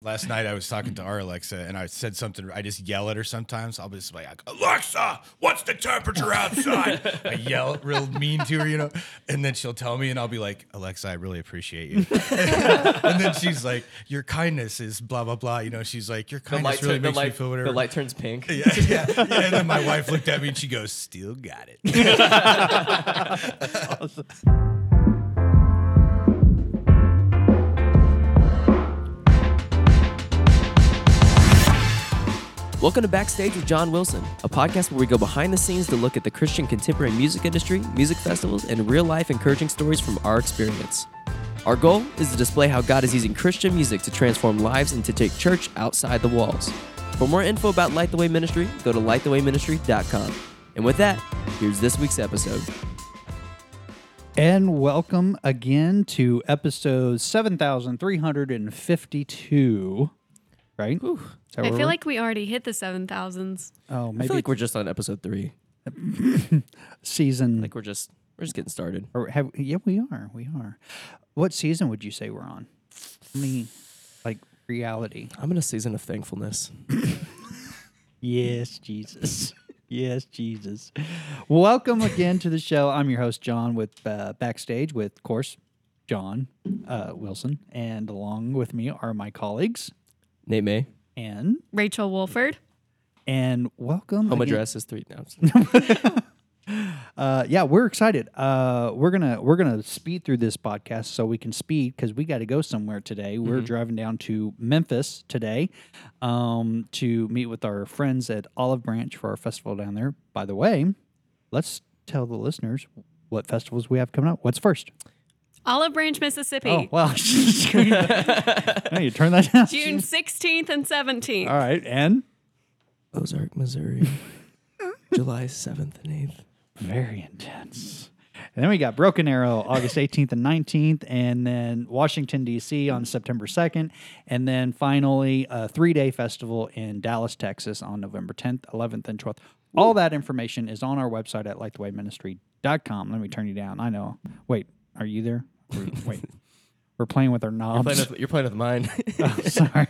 Last night I was talking to our Alexa and I said something. I just yell at her sometimes. I'll just be like, Alexa, what's the temperature outside? I yell real mean to her, you know, and then she'll tell me, and I'll be like, Alexa, I really appreciate you. and then she's like, Your kindness is blah blah blah. You know, she's like, Your kindness light, really the, makes me feel whatever. the light turns pink. yeah, yeah, yeah. And then my wife looked at me and she goes, Still got it. Welcome to Backstage with John Wilson, a podcast where we go behind the scenes to look at the Christian contemporary music industry, music festivals, and real life encouraging stories from our experience. Our goal is to display how God is using Christian music to transform lives and to take church outside the walls. For more info about Light the Way Ministry, go to lightthewayministry.com. And with that, here's this week's episode. And welcome again to episode 7352. Right? Is that I where feel we're- like we already hit the 7,000s. oh, I maybe feel like we're just on episode three. season Like we're just we're just getting started. or have yeah, we are. We are. What season would you say we're on? I mean, like reality. I'm in a season of thankfulness. Yes, Jesus. yes, Jesus. Welcome again to the show. I'm your host, John, with uh, Backstage, with, of course, John uh, Wilson. And along with me are my colleagues, Nate May. and Rachel Wolford. and welcome. Home again- address is three now. Uh, yeah, we're excited. Uh, we're gonna we're gonna speed through this podcast so we can speed because we got to go somewhere today. We're driving down to Memphis today um, to meet with our friends at Olive Branch for our festival down there. By the way, let's tell the listeners what festivals we have coming up. What's first? Olive Branch, Mississippi. Oh well, no, you turn that down. June 16th and 17th. All right, and Ozark, Missouri. July 7th and 8th. Very intense. And then we got Broken Arrow August 18th and 19th, and then Washington, D.C. on September 2nd. And then finally, a three day festival in Dallas, Texas on November 10th, 11th, and 12th. All that information is on our website at lightthewayministry.com. Let me turn you down. I know. Wait, are you there? We're- Wait. We're playing with our knobs. Playing with, you're playing with mine. Oh, sorry.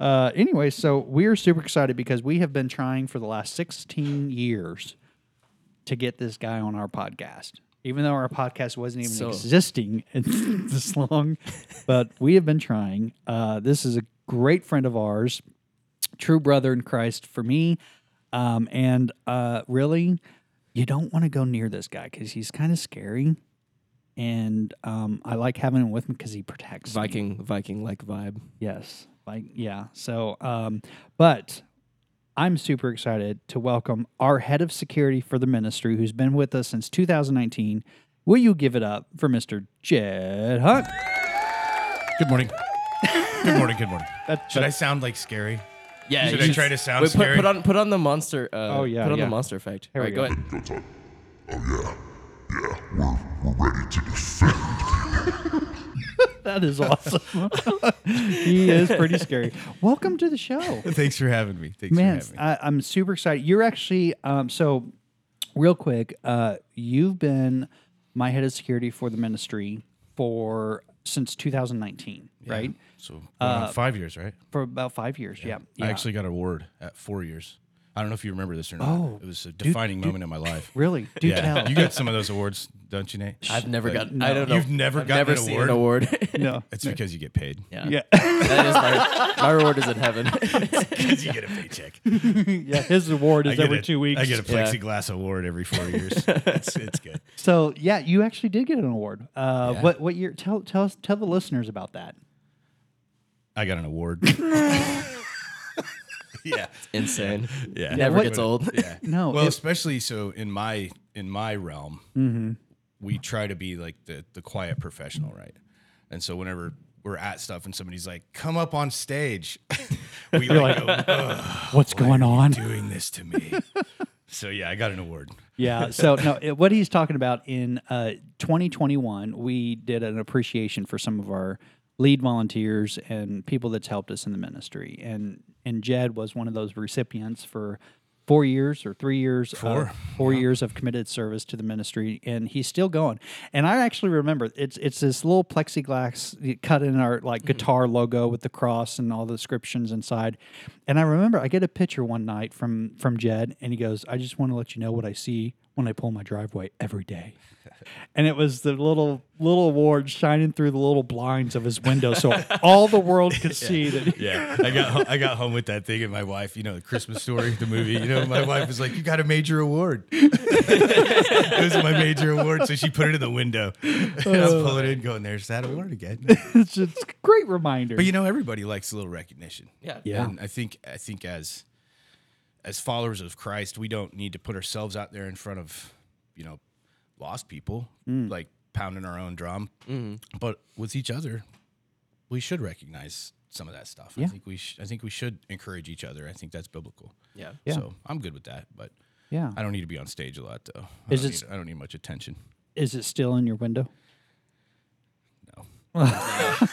Uh, anyway, so we're super excited because we have been trying for the last 16 years to get this guy on our podcast. Even though our podcast wasn't even So- existing this long, but we have been trying. Uh, this is a great friend of ours, true brother in Christ for me. Um, and uh, really, you don't want to go near this guy because he's kind of scary. And um, I like having him with me because he protects me. Viking, Viking like vibe. Yes. Like yeah. So um but I'm super excited to welcome our head of security for the ministry who's been with us since 2019. Will you give it up for Mr. Jed Hunt? Good morning. Good morning. Good morning. That- Should I sound like scary? Yeah. Should I should- try to sound Wait, put, scary? put on put on the monster. Uh, Oh, yeah, Put on yeah. the monster effect. Here All we go. go ahead. Oh yeah, yeah. We're we're ready to defend. That is awesome. he is pretty scary. Welcome to the show. Thanks for having me. Thanks Man, for having me. I, I'm super excited. You're actually um, so real quick. Uh, you've been my head of security for the ministry for since 2019, right? So going on five years, right? For about five years. Yeah, yeah. I actually got an award at four years. I don't know if you remember this or not. Oh, it was a defining moment in my life. really do yeah, tell. you got some of those awards, don't you, Nate? I've never Like, gotten. I don't know. You've never I've gotten never an seen award? an award. no. It's because you get paid. yeah. Yeah. That is my, my reward is in heaven. Because you get a paycheck. yeah, his award is every a- two weeks. I get a Yeah. plexiglass award every four years. it's, it's good. so yeah, you actually did get an award. Uh, Yeah. What what year? Tell tell us tell the listeners about that. I got an award. yeah. Insane. Yeah. Never what- gets old. Yeah. No, Well, it- especially so in my in my realm, Mm-hmm. we try to be like the the quiet professional, right? And so whenever we're at stuff and somebody's like, "Come up on stage," we are like, go, What's why going are you on? doing this to me. so yeah, I got an award. Yeah. So no, it, what he's talking about in uh, 2021, we did an appreciation for some of our lead volunteers and people that's helped us in the ministry, and and Jed was one of those recipients for four years or three years, Four. of, four years of committed service to the ministry, and he's still going. And I actually remember it's it's this little plexiglass cut in our like mm-hmm. guitar logo with the cross and all the inscriptions inside. And I remember I get a picture one night from from Jed, and he goes, "I just want to let you know what I see when I pull my driveway every day." and it was the little little award shining through the little blinds of his window, so all the world could see that. Yeah, I got ho- I got home with that thing, and my wife, you know, the Christmas story, the movie. You know, my wife was like, "You got a major award." it was my major award, so she put it in the window. And I was pulling it in, going, "There's that award again." it's just a great reminder. But you know, everybody likes a little recognition. Yeah. Yeah. And I think I think as as followers of Christ, we don't need to put ourselves out there in front of, you know, lost people, mm. like pounding our own drum. Mm-hmm. But with each other, we should recognize some of that stuff. I think we sh- I think we should encourage each other. I think that's biblical. Yeah. Yeah. So I'm good with that, but yeah, I don't need to be on stage a lot though. I, Is don't, it- need, I don't need much attention. is it still in your window? No.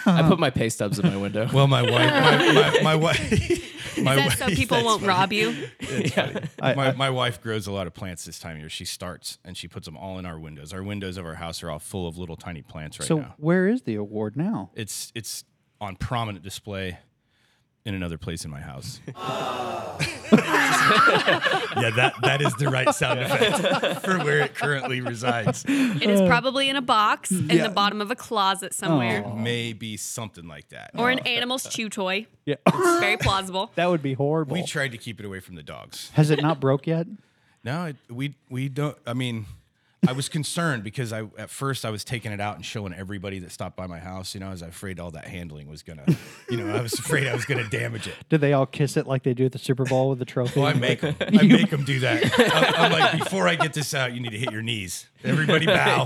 I put my pay stubs in my window. Well, my wife, my, my, my wife, my Is that so wife- people that's won't funny. rob you? It's funny. I- my, my wife grows a lot of plants this time of year. She starts and she puts them all in our windows. Our windows of our house are all full of little tiny plants right now. so now. where is the award now? It's it's on prominent display in another place in my house. yeah, that that is the right sound effect for where it currently resides. It is probably in a box in the bottom of a closet somewhere. Maybe something like that. Or an animal's chew toy. Yeah, It's very plausible. that would be horrible. we tried to keep it away from the dogs. Has it not broke yet? No, it, we we don't. I mean, I was concerned because I at first I was taking it out and showing everybody that stopped by my house. You know, I was afraid all that handling was gonna, you know, I was afraid I was gonna damage it. Did they all kiss it like they do at the Super Bowl with the trophy? Well, I make them. I make them do that. I'm, I'm like, before I get this out, you need to hit your knees. Everybody bow.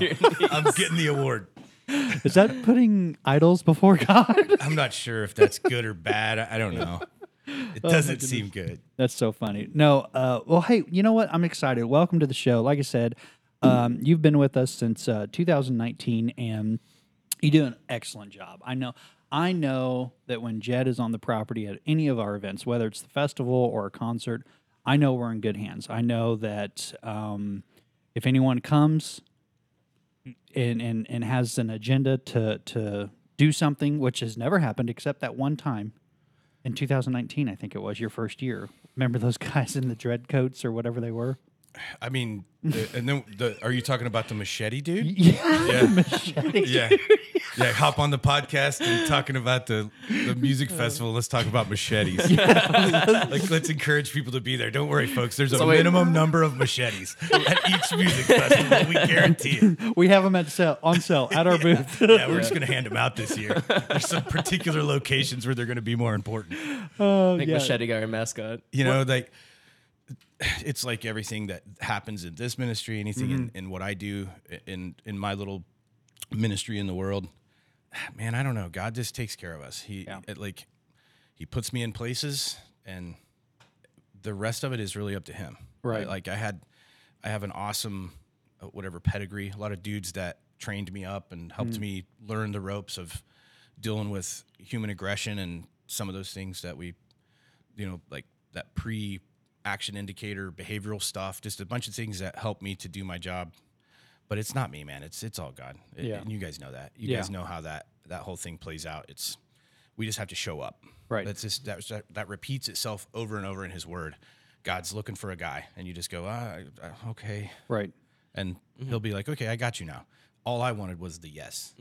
I'm getting the award. Is that putting idols before God? I'm not sure if that's good or bad. I I don't know. It doesn't seem good. That's so funny. No, uh, well, hey, you know what? I'm excited. Welcome to the show. Like I said, um, you've been with us since uh, 2019, and you do an excellent job. I know. I know that when Jed is on the property at any of our events, whether it's the festival or a concert, I know we're in good hands. I know that um, if anyone comes and, and and has an agenda to to do something, which has never happened except that one time in 2019, I think it was your first year. Remember those guys in the dread coats or whatever they were? I mean, the, and then the, are you talking about the machete dude? Yeah, Yeah. Yeah. Yeah. Hop on the podcast and talking about the, the music festival. Let's talk about machetes. like, let's encourage people to be there. Don't worry, folks. There's a So wait- minimum number of machetes at each music festival. We guarantee it. we have them at sale on sale at our booth. Yeah, we're just going to hand them out this year. There's some particular locations where they're going to be more important. Oh, Make yeah. machete guy our mascot. You know, like it's like everything that happens in this ministry, anything in, Mm-hmm. in what I do in in my little ministry in the world. Man, I don't know. God just takes care of us. He Yeah. it, like he puts me in places, and the rest of it is really up to him. Right. Like I had, I have an awesome, uh, whatever pedigree. A lot of dudes that trained me up and Mm. helped me learn the ropes of dealing with human aggression and some of those things that we you know, like that pre action indicator behavioral stuff, just a bunch of things that help me to do my job. But it's not me, man. It's it's all God. It- Yeah. And you guys know that. You Yeah. guys know how that that whole thing plays out. It's we just have to show up. Right. That's just that that, that repeats itself over and over in his word. God's looking for a guy and you just go, ah, uh, okay. Right. And he'll be like, okay, I got you now. All I wanted was the yes.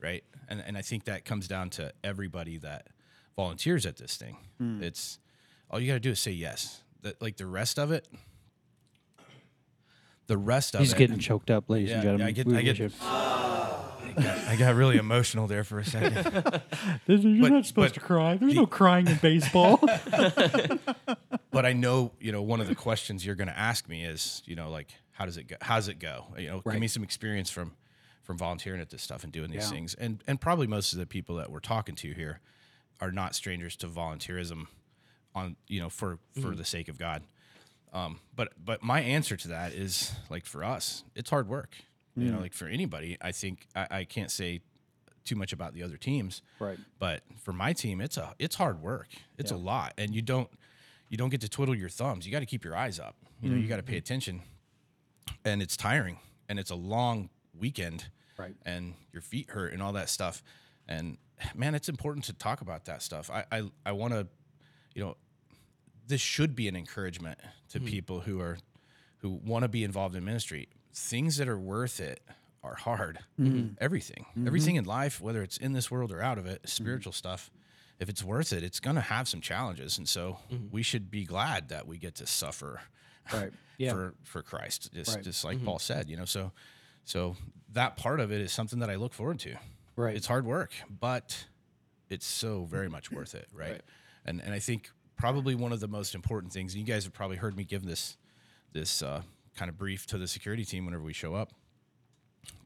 Right. And, and I think that comes down to everybody that volunteers at this thing. It's all you got to do is say yes. That like the rest of it, the rest of He's it. getting choked up, ladies and Yeah, gentlemen. I get- We I get- wish you- I got, I got really emotional there for a second. This is- You're But- not supposed but to cry. There's no crying in baseball. but I know, you know, one of the questions you're going to ask me is, you know, like, how does it go? How does it go? You know, Right. give me some experience from from volunteering at this stuff and doing these Yeah. things. And and probably most of the people that we're talking to here are not strangers to volunteerism on, you know, for for mm-hmm. the sake of God. Um, but but my answer to that is like for us, it's hard work. You know, mm. like for anybody, I think I, I can't say too much about the other teams. Right. But for my team, it's a it's hard work. It's a lot, and you don't you don't get to twiddle your thumbs. You got to keep your eyes up. You know, you got to pay mm-hmm. attention, and it's tiring, and it's a long weekend, Right. And your feet hurt and all that stuff, and man, it's important to talk about that stuff. I I, I want to, you know, this should be an encouragement to hmm. people who are who want to be involved in ministry. Things that are worth it are hard. Mm-hmm. Everything, mm-hmm. everything in life, whether it's in this world or out of it, mm-hmm. spiritual stuff. If it's worth it, it's going to have some challenges, and so we should be glad that we get to suffer Right. Yeah. for for Christ, just Right. just like Paul said. You know, so so that part of it is something that I look forward to. Right. It's hard work, but it's so very much worth it, right? And and I think probably one of the most important things. You guys have probably heard me give this this uh, kind of brief to the security team whenever we show up.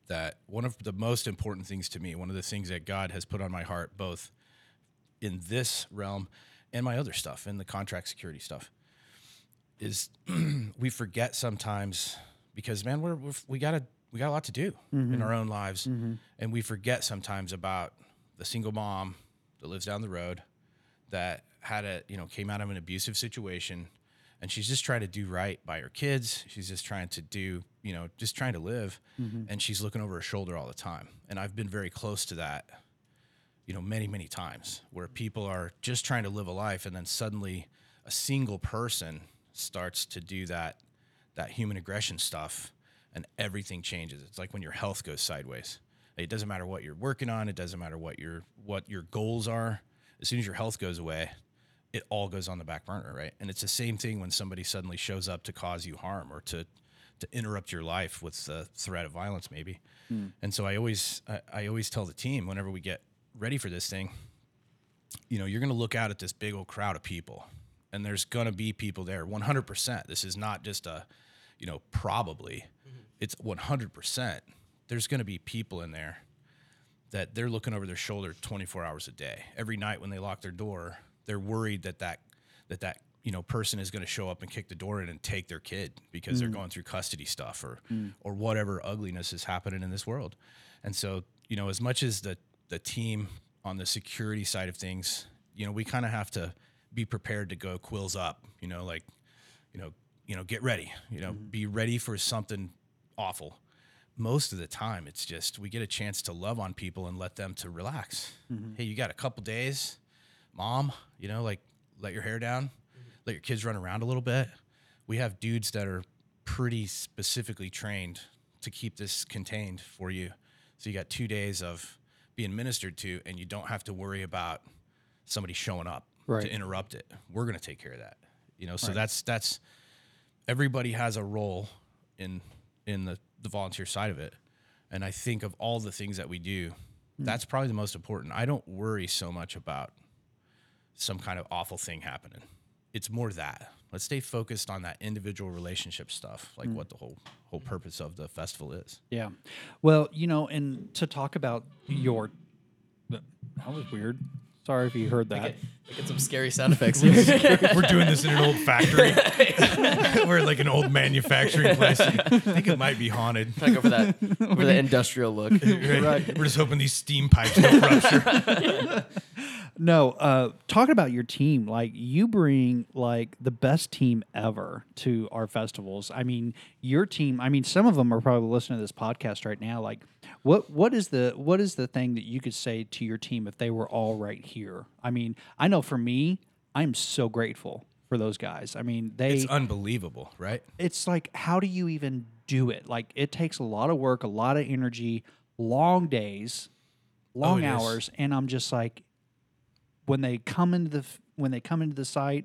That one of the most important things to me, one of the things that God has put on my heart, both in this realm and my other stuff, in the contract security stuff, is we forget sometimes because man, we're, we're we gotta we got a lot to do in our own lives, and we forget sometimes about the single mom that lives down the road that had a you know came out of an abusive situation and she's just trying to do right by her kids. She's just trying to do you know just trying to live. Mm-hmm. And she's looking over her shoulder all the time. And i've been very close to that you know many many times where people are just trying to live a life and then suddenly a single person starts to do that that human aggression stuff and everything changes. It's like when your health goes sideways. It doesn't matter what you're working on. It doesn't matter what your what your goals are as soon as your health goes away it all goes on the back burner right and it's the same thing when somebody suddenly shows up to cause you harm or to to interrupt your life with the threat of violence maybe hmm. and so i always I, I always tell the team whenever we get ready for this thing you know, you're going to look out at this big old crowd of people, and there's going to be people there. 100%. This is not just a, you know, probably. Mm-hmm. It's 100%. There's going to be people in there that they're looking over their shoulder 24 hours a day. Every night when they lock their door, they're worried that that that that you know person is going to show up and kick the door in and take their kid because they're mm. going through custody stuff or mm. or whatever ugliness is happening in this world. And so, you know, as much as the the team on the security side of things, you know, we kind of have to be prepared to go quills up, you know, like you know, you know, get ready, you know, mm-hmm. be ready for something awful. Most of the time, it's just we get a chance to love on people and let them to relax. Mm-hmm. Hey, you got a couple days, mom, you know, like let your hair down, mm-hmm. let your kids run around a little bit. We have dudes that are pretty specifically trained to keep this contained for you. So you got two days of being ministered to, and you don't have to worry about somebody showing up Right. to interrupt it. We're going to take care of that. You know, so that's that's everybody has a role in in the the volunteer side of it. And I think of all the things that we do, hmm. that's probably the most important. I don't worry so much about some kind of awful thing happening. It's more that. Let's stay focused on that individual relationship stuff, like hmm. what the whole whole purpose of the festival is. Yeah. Well, you know, and to talk about your that was weird. Sorry if you heard that. Get some scary sound effects here. We're doing this in an old factory. We're like an old manufacturing place. I think it might be haunted. Trying to go for that, for the industrial look. Right. We're just hoping these steam pipes don't rupture. No, uh, talking about your team, like you bring like the best team ever to our festivals. I mean, your team. I mean, some of them are probably listening to this podcast right now. Like, what what is the what is the thing that you could say to your team if they were all right here? I mean, I know for me, I'm so grateful for those guys. I mean, they It's unbelievable, right? it's like how do you even do it like it takes a lot of work a lot of energy long days oh, long it is. hours and i'm just like when they come into the when they come into the site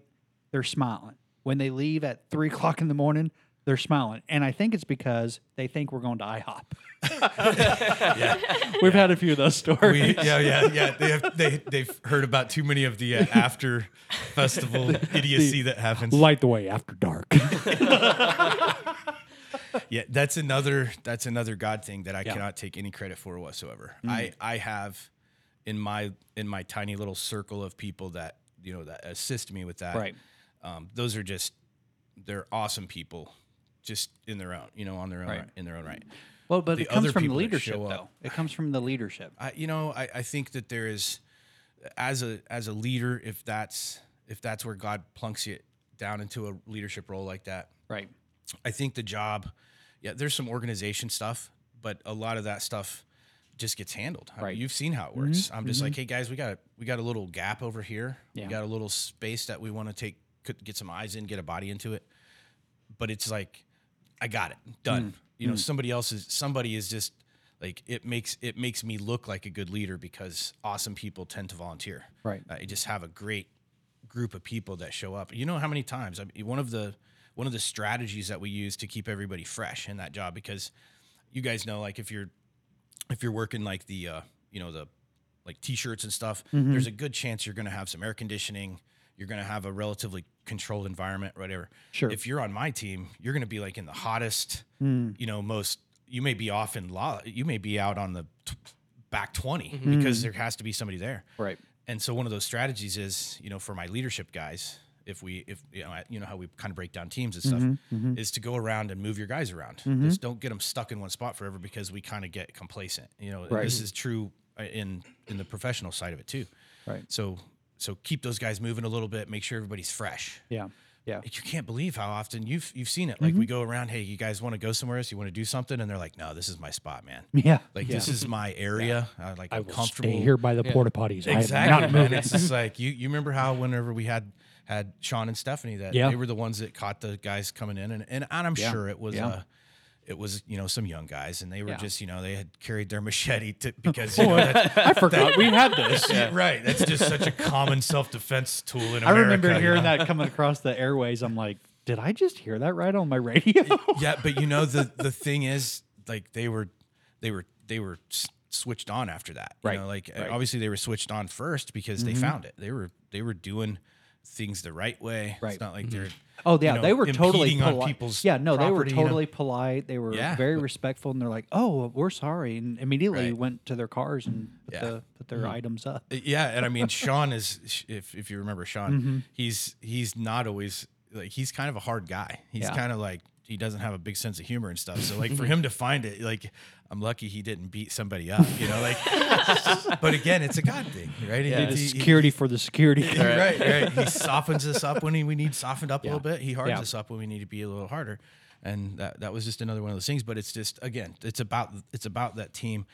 they're smiling when they leave at three o'clock in the morning they're smiling and i think it's because they think we're going to ihop we've had a few of those stories We, yeah, yeah, yeah. They have they they've heard about too many of the uh, after festival idiocy that happens. light the way after dark Yeah, that's another that's another God thing that I cannot take any credit for whatsoever. I I have in my in my tiny little circle of people that you know that assist me with that. Right. Um, those are just they're awesome people, just in their own you know on their own right. in their own right. Well but it comes from the leadership though it comes from the leadership I, you know, I, I think that there is, as a as a leader, if that's if that's where God plunks you down into a leadership role like that, Right. I think the job, yeah, there's some organization stuff, but a lot of that stuff just gets handled. I- Right. You've seen how it mm-hmm. works. I'm just mm-hmm. like, hey guys, we got we got a little gap over here. Yeah. We got a little space that we want to take, could get some eyes in, get a body into it. But it's like, I got it done. Mm. You know, somebody else is somebody is just like it makes it makes me look like a good leader because awesome people tend to volunteer. Right. I just have a great group of people that show up. You know how many times I mean, one of the one of the strategies that we use to keep everybody fresh in that job because you guys know like if you're if you're working like the uh you know the like t-shirts and stuff Mm-hmm. there's a good chance you're going to have some air conditioning you're going to have a relatively controlled environment whatever Sure. if you're on my team you're going to be like in the hottest Mm. you know most you may be off in law you may be out on the t- back 20 Mm-hmm. because there has to be somebody there Right. and so one of those strategies is, you know, for my leadership guys, if we, if you know, you know how we kind of break down teams and stuff, Mm-hmm, is to go around and move your guys around. Just don't get them stuck in one spot forever because we kind of get complacent. You know, Right. this is true uh, in in the professional side of it too. Right. So so keep those guys moving a little bit. Make sure everybody's fresh. Yeah. Yeah. You can't believe how often you've you've seen it. Like Mm-hmm. we go around, hey, you guys want to go somewhere else? You want to do something? And they're like, no, this is my spot, man. Yeah. Like yeah. this is my area. Uh, like I I'm will comfortable stay here by the porta potties. I Exactly, not man. It's just like you. You remember how whenever we had had Sean and Stephanie, that Yeah. they were the ones that caught the guys coming in, and and, and I'm Yeah. sure it was. Yeah. It was you know some young guys, and they were Yeah. just you know they had carried their machete to, because oh, you know I forgot we had this. right. That's just such a common self defense tool in America. I remember hearing that coming across the airways. I'm like, did I just hear that right on my radio? Yeah, but you know the the thing is, like they were, they were, they were switched on after that. You Right, know, like right. obviously they were switched on first because they mm-hmm. found it. They were they were doing things the right way. Right. It's not like they're. Oh yeah, you know, they were totally impeding on polite. people's yeah, no, they were property, you know? totally polite. They were Yeah, very respectful, and they're like, "Oh, we're sorry," and immediately Right. went to their cars and put, Yeah. Mm-hmm. the, put their items up. Uh, Yeah, and I mean Sean is if if you remember Sean, Mm-hmm. he's he's not always like he's kind of a hard guy. He's Yeah. kind of like he doesn't have a big sense of humor and stuff. So like for him to find it, like I'm lucky he didn't beat somebody up, you know, like but again, it's a God thing, right? He- The he- he- security for the security. he- right, right. He softens us up when he, we need softened up a little bit. He hardens Yeah. us up when we need to be a little harder. And that, that was just another one of those things. But it's just again, it's about it's about that team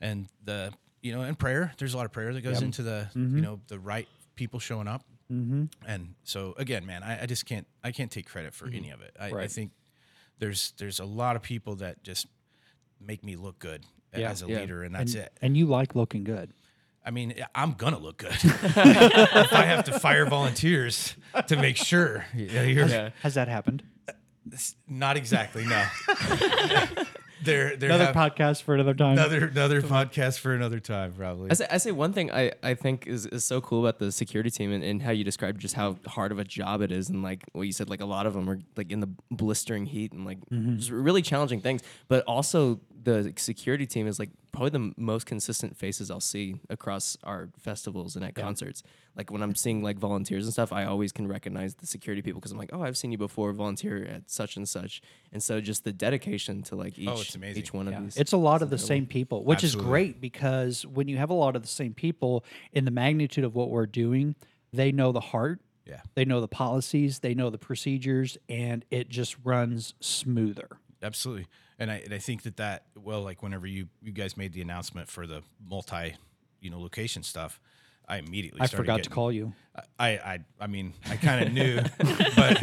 and the you know and prayer. There's a lot of prayer that goes into the Mm-hmm. you know the right people showing up. Mm-hmm. And so again, man, I, I just can't I can't take credit for any of it. I, I Mm-hmm. Think there's there's a lot of people that just make me look good Yeah. as a Yeah. leader, and that's and, it. and you like looking good. I mean, I'm gonna look good if I have to fire volunteers to make sure. Yeah, you're- Yeah. Has that happened? Not exactly. No. there, there. Another have- podcast for another time. Another, another podcast for another time, probably. I say, I say one thing I, I think is, is so cool about the security team and, and how you described just how hard of a job it is and like what you said like a lot of them are like in the blistering heat and like mm-hmm. just really challenging things but also the security team is like probably the most consistent faces I'll see across our festivals and at concerts like when I'm seeing like volunteers and stuff I always can recognize the security people because I'm like oh I've seen you before volunteer at such and such and so just the dedication to like each Oh, it's amazing. each one Yeah. of these It's a lot of the same people, which Absolutely. is great because when you have a lot of the same people in the magnitude of what we're doing, they know the heart, yeah. they know the policies, they know the procedures, and it just runs smoother. Absolutely. And I, and I think that that, well, like whenever you, you guys made the announcement for the multi, you know, location stuff, I immediately I started forgot to call you. I, I, I mean, I kind of knew, but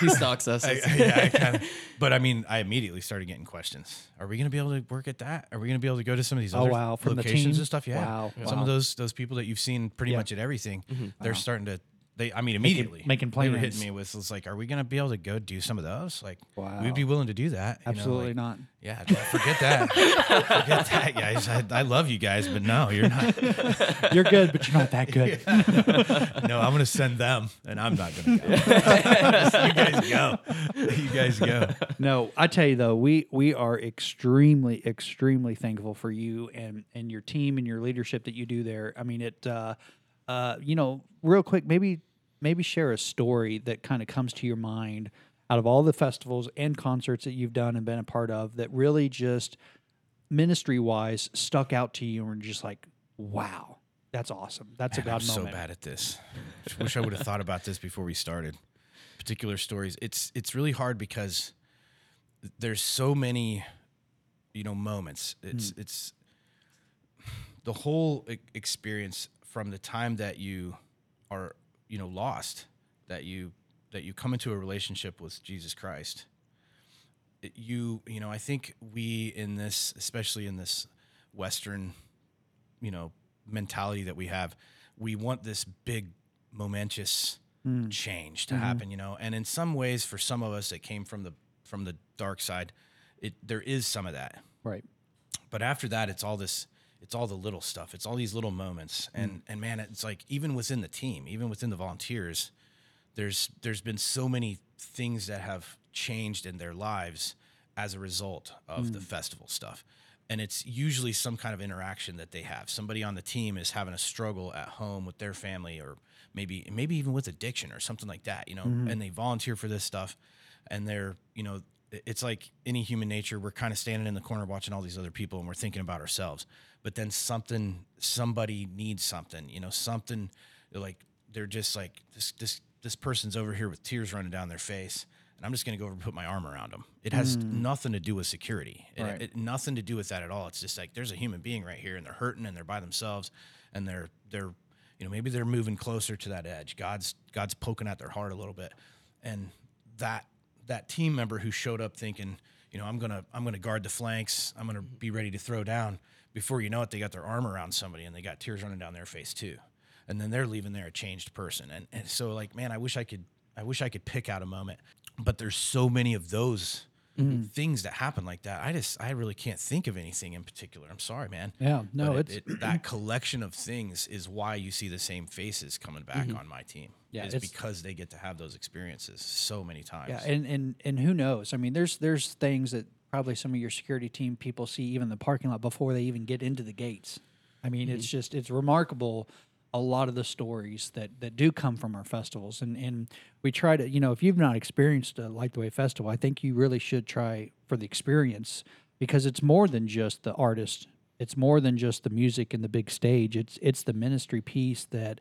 he stalks us I, I- yeah, I kind of, but I mean, I immediately started getting questions. Are we going to be able to work at that? Are we going to be able to go to some of these Oh, other wow, from the locations and stuff? Yeah, Wow, some wow. of those those people that you've seen pretty Yeah. much at everything, mm-hmm. they're starting to. They, I mean, immediately making They were hitting me with, "It's like, are we going to be able to go do some of those? Like, Wow. we'd be willing to do that. you know, Absolutely like- not. Yeah, forget that. forget that, guys. I, I love you guys, but no, you're not. You're good, but you're not that good. No, I'm going to send them, and I'm not going to go. you guys go. You guys go. no, I tell you though, we we are extremely extremely thankful for you and and your team and your leadership that you do there. I mean, it. Uh, uh, you know, real quick, maybe maybe share a story that kind of comes to your mind out of all the festivals and concerts that you've done and been a part of that really just ministry wise stuck out to you and just like, wow, that's awesome. That's a Man, I'm God so bad at this. Wish I would have thought about this before we started. particular stories, it's it's really hard because there's so many, you know, moments. It's it's the whole experience from the time that you are, you know, lost, that you that you come into a relationship with Jesus Christ. You you know, I think we in this, especially in this Western, you know, mentality that we have, we want this big, momentous hmm. change to mm-hmm. happen. You know, and in some ways, for some of us, it came from the from the dark side. It there is some of that, Right. but after that it's all this it's all the little stuff. It's all these little moments. Hmm. And and man it's like even within the team even within the volunteers there's there's been so many things that have changed in their lives as a result of the hmm. festival stuff. And it's usually some kind of interaction that they have. Somebody on the team is having a struggle at home with their family or maybe maybe even with addiction or something like that you know hmm. and they volunteer for this stuff and they're you know it's like any human nature we're kind of standing in the corner watching all these other people and we're thinking about ourselves. But then something somebody needs something you know something like they're just like this this this person's over here with tears running down their face and i'm just going to go over and put my arm around them it has hmm. nothing to do with security. It- Right. it, nothing to do with that at all. It's just like there's a human being right here and they're hurting and they're by themselves and they're they're you know maybe they're moving closer to that edge. God's god's poking at their heart a little bit. And that that team member who showed up thinking, you know, I'm gonna I'm gonna guard the flanks, I'm gonna be ready to throw down. Before you know it, they got their arm around somebody and they got tears running down their face too, and then they're leaving there a changed person. And and so like, man, I wish I could I wish I could pick out a moment, but there's so many of those mm-hmm. things that happen like that. I just I really can't think of anything in particular. I'm sorry, man. Yeah, no, But it's- it, that collection of things is why you see the same faces coming back mm-hmm. on my team. Mm-hmm. Yeah, is it's- because they get to have those experiences so many times. Yeah, and and and who knows? I mean, there's there's things that probably some of your security team people see even in the parking lot before they even get into the gates. I mean, it's just it's remarkable a lot of the stories that that do come from our festivals and and we try to you know if you've not experienced a Light the Way festival i think you really should try for the experience because it's more than just the artist it's more than just the music and the big stage it's it's the ministry piece that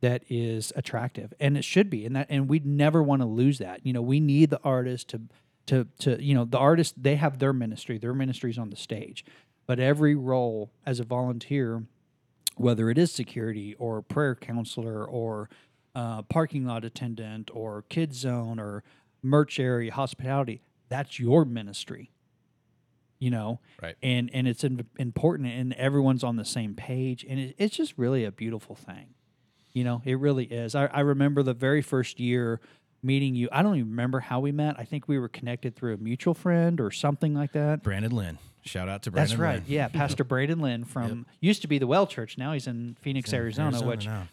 that is attractive and it should be and that and we'd never want to lose that. You know we need the artist to to to you know the artist they have their ministry their ministries on the stage. But every role as a volunteer whether it is security or prayer counselor or uh, parking lot attendant or kids zone or merch area hospitality that's your ministry you know? Right. and and it's in, important and everyone's on the same page and it, it's just really a beautiful thing you know it really is I, I remember the very first year meeting you i don't even remember how we met i think we were connected through a mutual friend or something like that Brandon Lynn. Shout out to Brandon that's right. Lynn. Yeah, Pastor Brandon Lynn from used to be the Well Church. Now he's in Phoenix, in Arizona. Arizona which, now.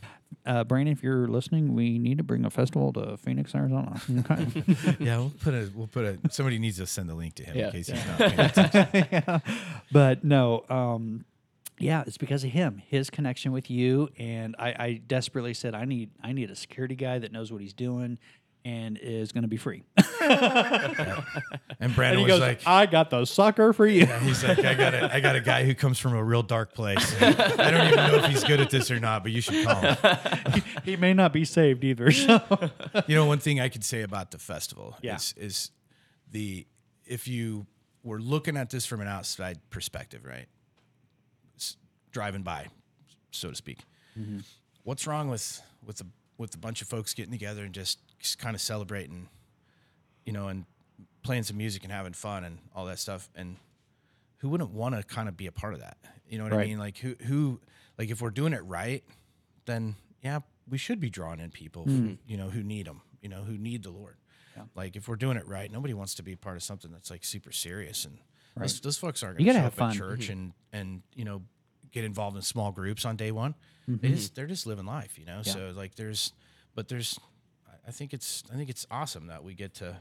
uh, Brandon, if you're listening, we need to bring a festival to Phoenix, Arizona. Okay. Yeah, we'll put a we'll put a somebody needs to send the link to him Yeah. in case he's not attention. but no, um, yeah, it's because of him, his connection with you, and I, I desperately said, I need, I need a security guy that knows what he's doing and is going to be free. And Brandon he was goes, like I got the sucker for you. He's like, I got a, I got a guy who comes from a real dark place. I don't even know if he's good at this or not, but you should call him. he may not be saved either. So You know, one thing I could say about the festival Yeah. is, is the if you were looking at this from an outside perspective, right? Driving by, so to speak. What's wrong with with a with a bunch of folks getting together and just, just kind of celebrating, you know, and playing some music and having fun and all that stuff? And who wouldn't want to kind of be a part of that? You know what I mean? Like who who like if we're doing it right, then yeah, we should be drawing in people Hmm. who, you know who need them, you know who need the Lord. Yeah. Like if we're doing it right, nobody wants to be part of something that's like super serious and those, those folks aren't going to show up have at fun. Mm-hmm. church and and you know get involved in small groups on day one. Mm-hmm. They just, they're just living life, you know. So like there's, but there's, I- think it's I think it's awesome that we get to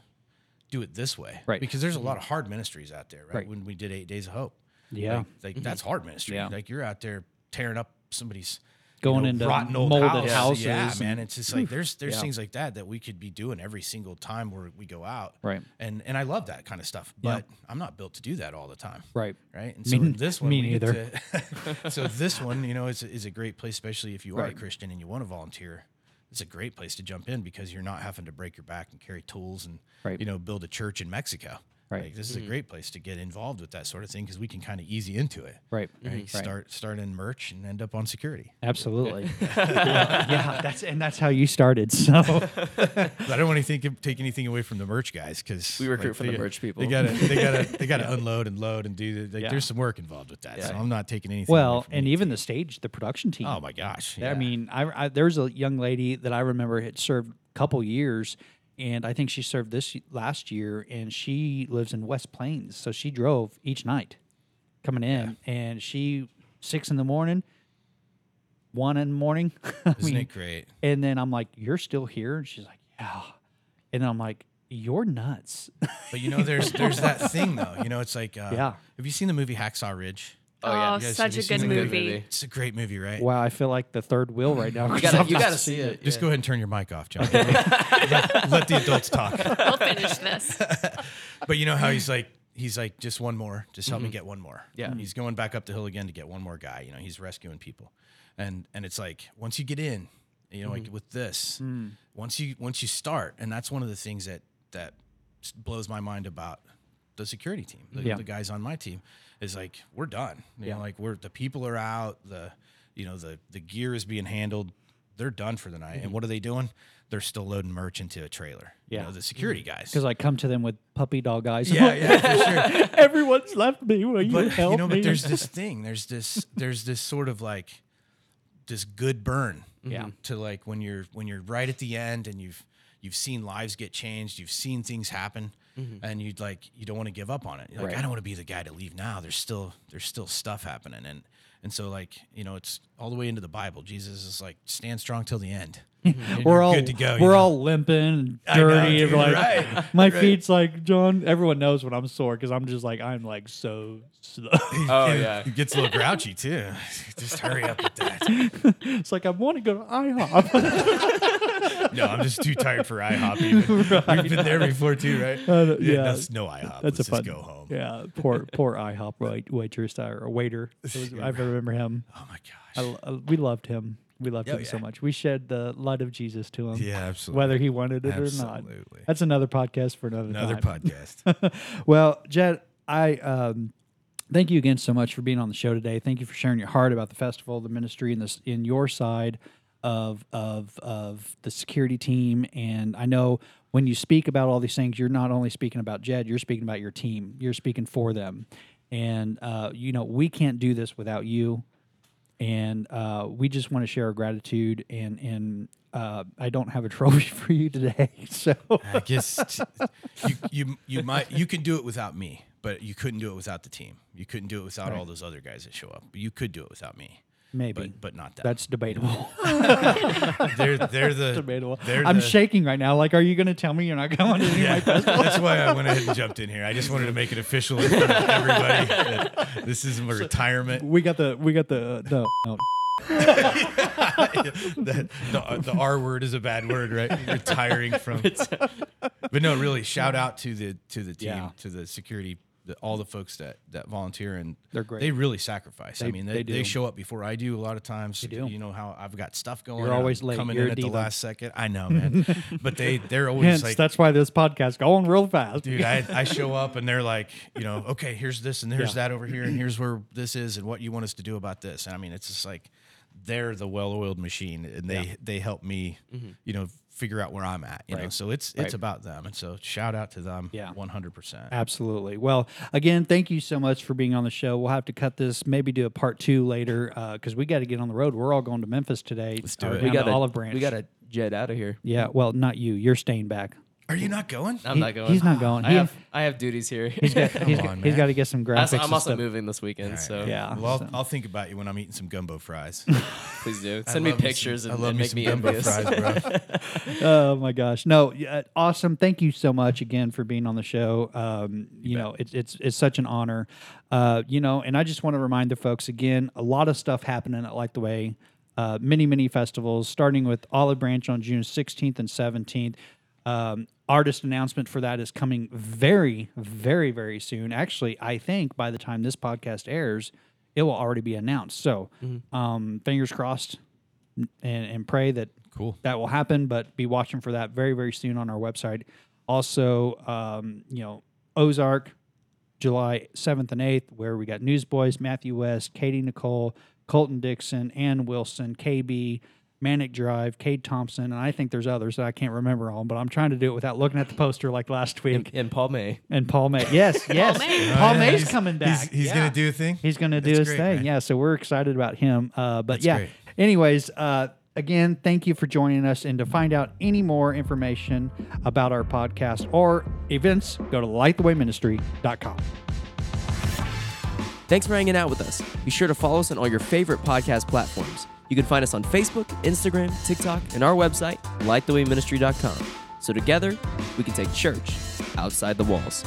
do it this way, Right. Because there's a lot mm-hmm. of hard ministries out there, right? Right. When we did Eight Days of Hope, Yeah. like, like that's mm-hmm. hard ministry. Yeah. Like you're out there tearing up somebody's you Going know, into rotten old molded house. houses Yeah, and- man. It's just like there's there's Yeah. things like that that we could be doing every single time where we go out. Right. And and I love that kind of stuff, Yeah. but I'm not built to do that all the time. Right. Right. And so Me- this one, me neither. to- so this one, you know, is is a great place, especially if you are a Christian and you want to volunteer. it's a great place to jump in because you're not having to break your back and carry tools and Right. you know build a church in Mexico. Right. Like, this is a mm-hmm. great place to get involved with that sort of thing because we can kind of ease you into it. Right. Mm-hmm. Right. Right. Start start in merch and end up on security. Absolutely. yeah, yeah, that's and that's how you started. So But I don't want to think take anything away from the merch guys because We recruit for the merch people. They gotta they gotta they gotta unload and load and do. the- Like, Yeah. There's some work involved with that. So I'm not taking anything. away well, from and even team. the stage, the production team. oh my gosh. I mean, I, I there's a young lady that I remember had served a couple years, and I think she served this last year, and she lives in West Plains, so she drove each night coming in, and she six in the morning, one in the morning. Isn't mean, it great? and then I'm like, "You're still here?" And she's like, "Yeah," and then I'm like, "You're nuts." But you know, there's there's that thing though. You know, it's like uh, Yeah. Have you seen the movie Hacksaw Ridge? Oh, yeah. Oh, You guys- such have you a good movie. movie? It's a great movie, right? wow, I feel like the third wheel right now. You 'cause gotta, you gotta see it. Just yeah. go ahead and turn your mic off, John. let, let the adults talk. We'll finish this. But you know how he's like, he's like, just one more, just help me get one more. Mm-hmm. Yeah. He's going back up the hill again to get one more guy. You know, he's rescuing people, and and it's like once you get in, you know, like Mm-hmm. with this, Mm. once you once you start, and that's one of the things that that s- blows my mind about the security team, the, Yeah. the guys on my team, is like we're done. You Yeah. know, like we're the people are out, the you know the the gear is being handled. They're done for the night, and mm-hmm. what are they doing? They're still loading merch into a trailer. You Yeah. know, the security mm-hmm. guys. because I come to them with puppy dog eyes. yeah, yeah, for sure. Everyone's left me. Will you but help you know, me? but there's this thing. There's this. There's this sort of like this good burn. Mm-hmm. Yeah. To like when you're when you're right at the end and you've you've seen lives get changed, you've seen things happen, Mm-hmm. and you'd like you don't want to give up on it. You're like Right. I don't want to be the guy to leave now. There's still there's still stuff happening, and and so like you know it's all the way into the Bible. Jesus is like stand strong till the end. Mm-hmm. And we're you're all good to go. We're know? all limping and I know, dirty. and dude, like right, my right. feet's like John. Everyone knows when I'm sore because I'm just like I'm like so slow. Oh, yeah. It gets a little grouchy too. Just hurry up with that. it's like I want to go to IHOP. No, I'm just too tired for IHOP. Even. We've been there before too, right? Uh, yeah. that's no IHOP. That's Let's a fun. just go home. Yeah, poor poor IHOP wait, waitress or waiter. It was- I remember him. Oh my I, gosh. uh, we loved him. We loved Oh, him so much. We shed the light of Jesus to him. Yeah, absolutely. Whether he wanted it or not. Absolutely. That's another podcast for another, Another time. podcast. well, Jed, I um, thank you again so much for being on the show today. Thank you for sharing your heart about the festival, the ministry, and this in your side of of of the security team. And I know when you speak about all these things, you're not only speaking about Jed, you're speaking about your team. You're speaking for them. And uh, you know, we can't do this without you. And uh, we just want to share our gratitude. And and uh, I don't have a trophy for you today, so I guess you you you might you can do it without me, but you couldn't do it without the team. You couldn't do it without all those other guys that show up. But you could do it without me. Maybe But but not that. that's debatable. they're they're the debatable. They're I'm the- shaking right now. Like, are you going to tell me you're not going to any of my Yeah, festivals? that's why I went ahead and jumped in here. I just wanted to make it official in front of everybody. that this is my retirement. We got the we got the the no. the, the, the R word is a bad word, right? Retiring from. But no, really, shout out to the to the team, Yeah. to the security, the, all the folks that that volunteer, and They're great. They really sacrifice. I mean, they they, they show up before I do a lot of times. They do. You know how I've got stuff going. You're I'm always late. coming You're in at the last second. I know, man. but they they're always Hence, like. that's why this podcast going real fast. Dude, I, I show up and they're like, you know, okay, here's this and here's Yeah. that over here and here's where this is and what you want us to do about this. And I mean, it's just like they're the well-oiled machine and they they help me, mm-hmm. you know, figure out where I'm at. You know, so it's Right. it's about them. And so shout out to them, Yeah. 100. percent Absolutely. Well, again, thank you so much for being on the show. We'll have to cut this, maybe do a part two later, uh, because we got to get on the road. We're all going to Memphis today. Let's do uh, it. We got to Olive Branch. We got to jet out of here. Yeah. Well, not you. You're staying back. Are you not going? I'm He- not going. he's not going. I He- have I have duties here. He's got, he's on, got, he's man. got to get some graphics. Also- I'm and also stuff. moving this weekend, so Yeah. Well, I'll, so- I'll think about you when I'm eating some gumbo fries. please do. I Send me love some- pictures I and, love and me make some me gumbo envious. fries, bro. Oh my gosh! No, yeah, awesome. Thank you so much again for being on the show. Um, you know, it's it's it's such an honor. Uh, you know, and I just want to remind the folks again, a lot of stuff happening at Light the Way. Uh, many many festivals, starting with Olive Branch on June 16th and 17th. Um, artist announcement for that is coming very very very soon. Actually, I think by the time this podcast airs, it will already be announced. So, um, fingers crossed and, and pray that Cool. that will happen. But be watching for that very very soon on our website. Also, um, you know, Ozark, July seventh and eighth, where we got Newsboys, Matthew West, Katie Nicole, Colton Dixon, Ann Wilson, KB. Manic Drive, Cade Thompson, and I think there's others that I can't remember all, but I'm trying to do it without looking at the poster like last week. And Paul May. And Paul May, yes, yes, May. Paul Oh, yeah, May's he's- coming back. He's, he's Yeah. gonna do a thing. He's going to do That's his great, thing. man. Yeah, so we're excited about him. Uh, but That's yeah, great. anyways, uh, again, thank you for joining us. And to find out any more information about our podcast or events, go to lightthewayministry.com. Thanks for hanging out with us. Be sure to follow us on all your favorite podcast platforms. You can find us on Facebook, Instagram, TikTok, and our website, lightthewayministry.com. So together, we can take church outside the walls.